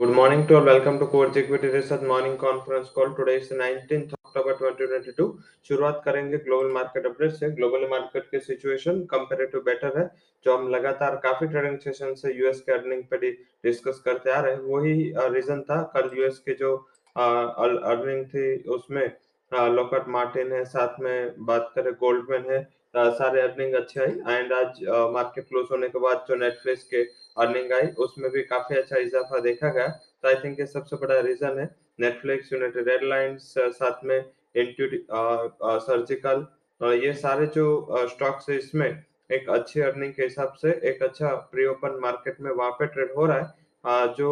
Good morning to all. Welcome to Coach Equity Research Morning Conference Call. Today is 19th October 2022. शुरुआत करेंगे global market update से global market की situation comparative better है, जो हम लगातार काफ़ी ट्रेडिंग सेशन से यूएस के अर्निंग पे डिस्कस करते आ रहे हैं वही रीजन था, कल यूएस के जो अर्निंग थी, उसमें लोकट मार्टिन है, साथ में बात करें गोल्डमैन है सारे अर्निंग अच्छे आई एंड आज मार्केट क्लोज होने के बाद जो नेटफ्लिक्स के अर्निंग आई उसमें भी काफ़ी अच्छा इजाफा देखा गया। तो आई थिंक ये सबसे बड़ा रीजन है। नेटफ्लिक्स यूनाइटेड एयरलाइंस साथ में सर्जिकल ये सारे जो स्टॉक्स है, इसमें एक अच्छी अर्निंग के हिसाब से एक अच्छा प्री ओपन मार्केट में वहाँ पे ट्रेड हो रहा है। जो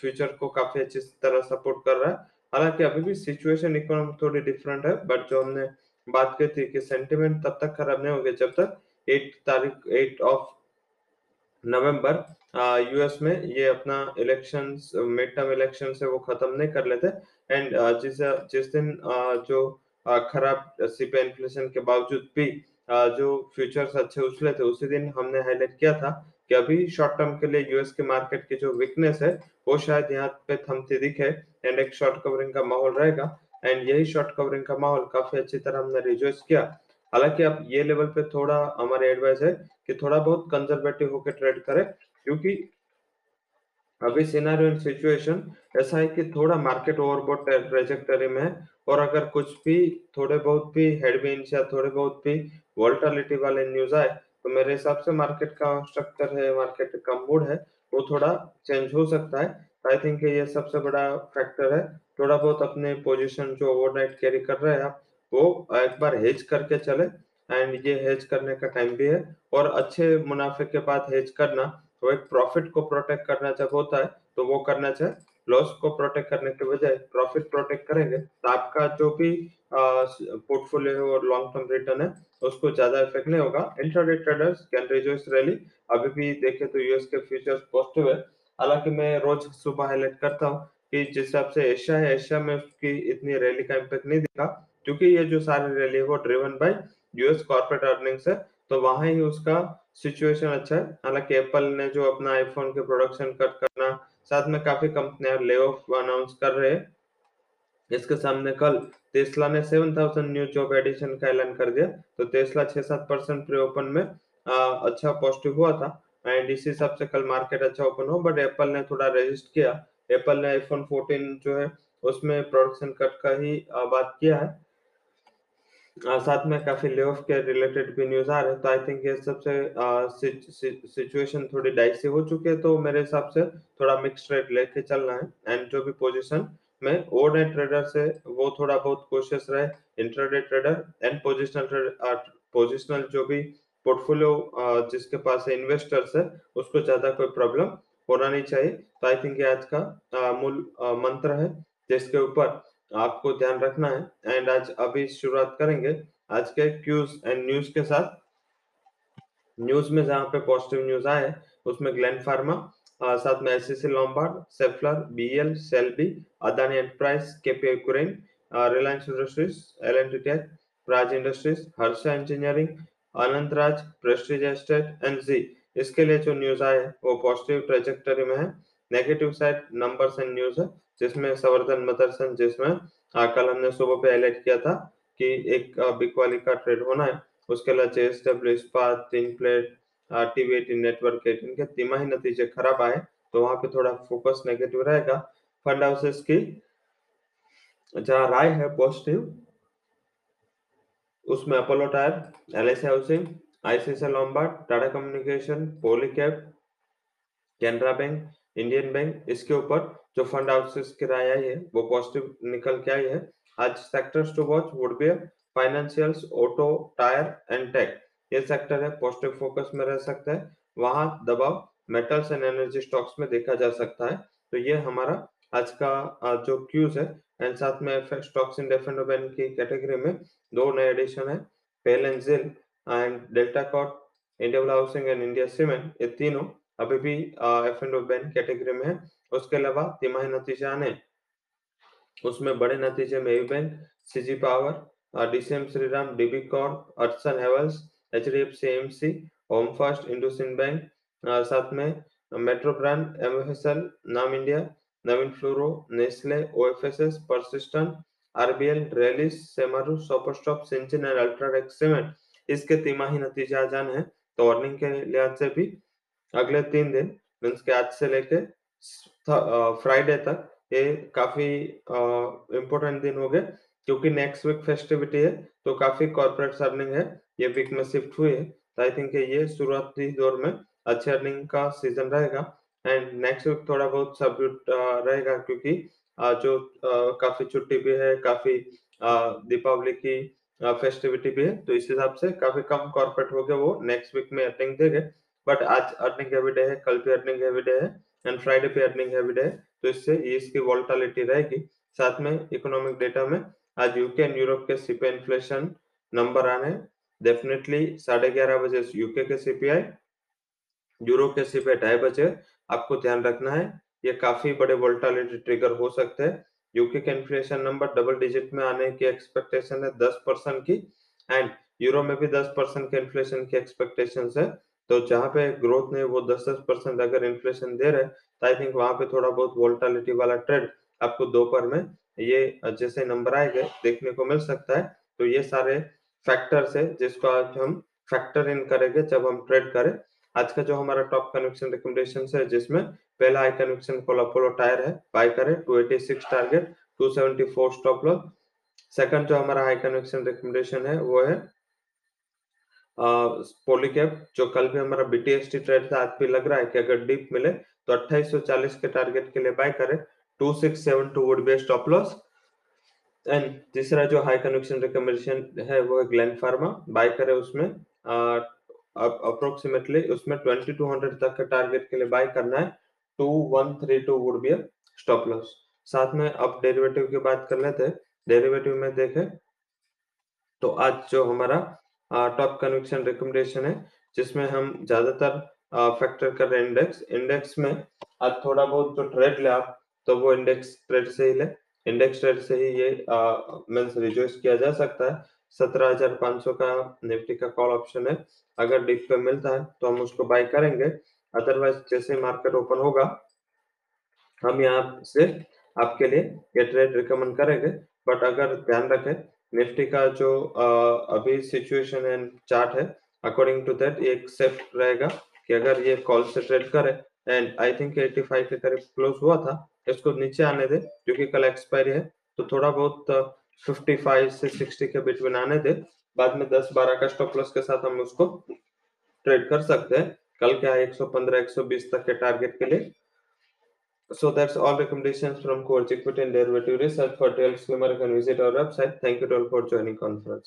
फ्यूचर को काफ़ी अच्छी तरह सपोर्ट कर रहा है। हालाँकि अभी भी सिचुएशन इकोनॉमी थोड़ी डिफरेंट है बट जो हमने बात की थी कि सेंटिमेंट तब तक खराब नहीं होंगे जब तक एट तारीख एट ऑफ़ नवंबर यूएस में ये अपना इलेक्शन मिड टर्म इलेक्शन से वो खत्म नहीं कर लेते। एंड जिस जिस दिन जो खराब सीपी इन्फ्लेशन के बावजूद भी जो फ्यूचर्स अच्छे उछले थे, उसी दिन हमने हाईलाइट किया था कि अभी शॉर्ट टर्म के लिए यूएस के मार्केट की जो वीकनेस है, वो शायद यहाँ पे थमती दिखे एंड एक शॉर्ट कवरिंग का माहौल रहेगा। एंड यही शॉर्ट कवरिंग का माहौल काफ़ी अच्छी तरह हमने रिजोइस किया। हालाँकि अब ये लेवल पे थोड़ा हमारे एडवाइस है कि थोड़ा बहुत कंजर्वेटिव होकर ट्रेड करें, क्योंकि अभी सिनारियो एंड सिचुएशन ऐसा है कि थोड़ा मार्केट ओवरबोट ट्रेजेक्टरी में है और अगर कुछ भी, थोड़े बहुत भी हेडविंड्स या थोड़े बहुत भी वोल्टालिटी वाले न्यूज़ आए तो मेरे हिसाब से मार्केट का स्ट्रक्चर है मार्केट का मूड है, वो थोड़ा चेंज हो सकता है। आई थिंक ये सबसे बड़ा फैक्टर है। थोड़ा बहुत अपने पोजीशन जो ओवरनाइट कैरी कर रहे हैं आप वो एक बार हेज करके चले एंड ये हेज करने का टाइम भी है। और अच्छे मुनाफे के बाद हेज करना तो एक प्रॉफिट को प्रोटेक्ट करना जब होता है तो वो करना चाहिए लॉस को प्रोटेक्ट करने के बजाय प्रॉफिट प्रोटेक्ट करेंगे तो आपका जो भी पोर्टफोलियो है और लॉन्ग टर्म रिटर्न है, उसको ज़्यादा इफ़ेक्ट नहीं होगा। Intraday traders can rejoice rally अभी भी देखे तो यूएस के फ्यूचर्स पॉजिटिव है। हालाँकि मैं रोज सुबह हाईलाइट करता हूँ कि जिस हिसाब से एशिया है एशिया में उसकी इतनी रैली का इम्पैक्ट नहीं दिखा। क्योंकि ये जो सारी रैली है वो driven by US corporate earnings है तो वहाँ ही उसका सिचुएशन अच्छा है। हालाँकि एप्पल ने जो अपना आईफोन के प्रोडक्शन कट करना साथ में काफ़ी कंपनियाँ ले ऑफ़ अनाउंस कर रहे हैं। इसके सामने कल टेस्ला ने 7000 न्यू जॉब एडिशन का ऐलान कर दिया तो टेस्ला 6-7 परसेंट प्री ओपन में आ, अच्छा पॉजिटिव हुआ था। एंड इसी हिसाब से कल मार्केट अच्छा ओपन हुआ बट एप्पल ने थोड़ा रेजिस्ट किया। एप्पल ने आईफोन 14 जो है उसमें प्रोडक्शन कट का ही बात किया है। साथ में काफ़ी ले ऑफ़ के रिलेटेड भी न्यूज़ आ रहे हैं तो आई थिंक ये सबसे सिचुएशन थोड़ी डाइसी हो चुकी है तो मेरे हिसाब से थोड़ा मिक्स रेट लेके चलना है। एंड जो भी पोजीशन में ओवरनाइट ट्रेडर से वो थोड़ा बहुत कोशिश रहे interday trader and positional positional जो भी पोर्टफोलियो जिसके पास है इन्वेस्टर्स है, उसको ज़्यादा कोई प्रॉब्लम होना नहीं चाहिए। तो आई थिंक ये आज का मूल मंत्र है, जिसके ऊपर आपको ध्यान रखना है। एंड आज अभी शुरुआत करेंगे। आज के क्यूज एंड न्यूज़ के साथ। न्यूज़ में जहाँ पे पॉजिटिव न्यूज़ आए उसमें ग्लैन फार्मा आ, साथ में S C C Lombard Schaeffler B L Shelby Adani enterprise K P Cyrene Reliance Industries L N tech Praj Industries Harsha Engineering Anant Raj Prestige Estate and जी इसके लिए जो न्यूज़ आए वो पॉजिटिव ट्रेजेक्टरी में है। Negative side numbers and news है। जिसमें संवर्धन मदरसन, जिसमें कल हमने सुबह पे हाईलाइट किया था कि एक बिकवाली का ट्रेड होना है। उसके अलावा जेएसडब्ल्यू इस्पात तीन प्लेट टीवी नेटवर्क इनके तिमाही नतीजे खराब आए तो वहाँ पे थोड़ा फोकस नेगेटिव रहेगा। फंड हाउसेस की जहाँ राय है पॉजिटिव उसमें Apollo tyre L housing ICICI Lombard Tata communication Polycab Canara bank Indian bank इसके ऊपर जो फंड हाउसेस की राय आई है, वो पॉजिटिव निकल के आई है। आज sectors to watch would be financials auto tyre and tech ये सेक्टर है पॉजिटिव फोकस में रह सकता है। वहाँ दबाव मेटल्स एंड एनर्जी स्टॉक्स में देखा जा सकता है। तो ये हमारा आज का जो क्यूज है एंड साथ में स्टॉक्स इन डेफेंडो बैंक की कैटेगरी में दो नए एडिशन है। पेल एंड जिल and Delta cot India housing and India cement ये तीनों अभी भी एफ़ एंड कैटेगरी में है। उसके अलावा तिमाही नतीजे आने। उसमें बड़े नतीजे में bank CG power DCM Shriram DB corp अर्सन Havells H D F C M C home first IndusInd bank साथ में metro brand MFSL NAM India Navin fluoro Nestle OFSS Persistent RBL Rallis Shemaroo सुपरस्टॉप सिंचन and UltraTech cement इसके तिमाही नतीजे आ जाने हैं तो earning के लिहाज से भी अगले तीन दिन मीन्स के आज से लेके फ्राइडे तक ये काफ़ी इम्पोर्टेंट दिन हो गए, क्योंकि नेक्स्ट वीक फेस्टिविटी है तो काफ़ी कॉर्पोरेट अर्निंग है, ये वीक में शिफ्ट हुई है तो आई थिंक ये शुरुआती दौर में अच्छे अर्निंग का सीज़न रहेगा एंड नेक्स्ट वीक थोड़ा बहुत सबड्यूट रहेगा, क्योंकि जो काफ़ी छुट्टी भी है, काफ़ी दीपावली की फेस्टिविटी भी है तो इस हिसाब से काफ़ी कम कॉर्पोरेट हो गए वो नेक्स्ट वीक में अर्निंग देंगे बट आज अर्निंग डे है, कल भी अर्निंग डे है एंड फ्राइडे पे अर्निंग डे है तो इससे इसकी वॉल्टालिटी रहेगी। साथ में इकोनॉमिक डेटा में आज यूके एंड यूरोप के सीपीआई इन्फ्लेशन नंबर आने। डेफिनेटली साढ़े ग्यारह बजे यूके के सीपीआई यूरोप के सीपीआई ढाई बजे आपको ध्यान रखना है। ये काफ़ी बड़े वोल्टालिटी ट्रिगर हो सकते हैं। यूके के इन्फ्लेशन नंबर डबल डिजिट में आने की एक्सपेक्टेशन है दस परसेंट की। एंड यूरो में भी दस परसेंट के इन्फ्लेशन की एक्सपेक्टेशन है। तो जहाँ पे ग्रोथ नहीं, वो दस दस परसेंट अगर इन्फ्लेशन दे रहे तो आई थिंक वहाँ पे थोड़ा बहुत वोल्टालिटी वाला ट्रेड आपको दोपहर में ये, जैसे नंबर आएँगे देखने को मिल सकता है। तो ये सारे फैक्टर्स है जिसको आज हम फैक्टर इन करेंगे जब हम ट्रेड करें। आज का जो हमारा टॉप कन्वेक्शन रिकमेंडेशन है, जिसमें पहला high conviction call Apollo tyre है बाय करें 286 टारगेट 274 स्टॉप लॉस सेकंड जो हमारा हाई कन्वेक्शन रिकमेंडेशन है, वो है पोलीकैप जो कल भी हमारा बीटीएसटी ट्रेड था, आज भी लग रहा है कि अगर डीप मिले तो 2840 के टारगेट के लिए बाय करें। 2672 would be stop loss and तीसरा जो हाई कन्वेक्शन रिकमेंडेशन है, वो है ग्लेन फार्मा बाय करें उसमें। अप्रोक्सीमेटली उसमें 2200 तक के टारगेट के लिए बाय करना है। 2132 वुड बी स्टॉप लॉस साथ में अब डेरिवेटिव की बात कर लेते हैं। डेरिवेटिव में देखें तो आज जो हमारा टॉप कन्विक्शन रिकमेंडेशन है, जिसमें हम ज़्यादातर फैक्टर कर रहे हैं इंडेक्स इंडेक्स में आज थोड़ा बहुत जो ट्रेड ले आप तो वो इंडेक्स ट्रेड से ही ले। इंडेक्स ट्रेड से ही ये मीन्स रिजोइस किया जा सकता है। सत्रह हज़ार पाँच सौ का निफ्टी का कॉल ऑप्शन है। अगर डिप पे मिलता है तो हम उसको बाय करेंगे। अदरवाइज़ जैसे मार्केट ओपन होगा, हम यहाँ से आपके लिए ये ट्रेड रिकमेंड करेंगे। बट अगर ध्यान रखें निफ्टी का जो अभी सिचुएशन एंड चार्ट है अकॉर्डिंग टू दैट एक सेफ़ रहेगा कि अगर ये कॉल से ट्रेड करे एंड आई थिंक 85 के करीब क्लोज हुआ था, इसको नीचे आने दे, क्योंकि कल एक्सपायरी है तो थोड़ा बहुत 55 से 60 के बिटवीन आने दे, बाद में 10 12 का स्टॉप लॉस के साथ हम उसको ट्रेड कर सकते हैं, कल क्या है 115 120 तक के टारगेट के लिए So that's all recommendations from Coach Equity and Derivative Research. For disclaimer, you can visit our website. Thank you all for joining conference.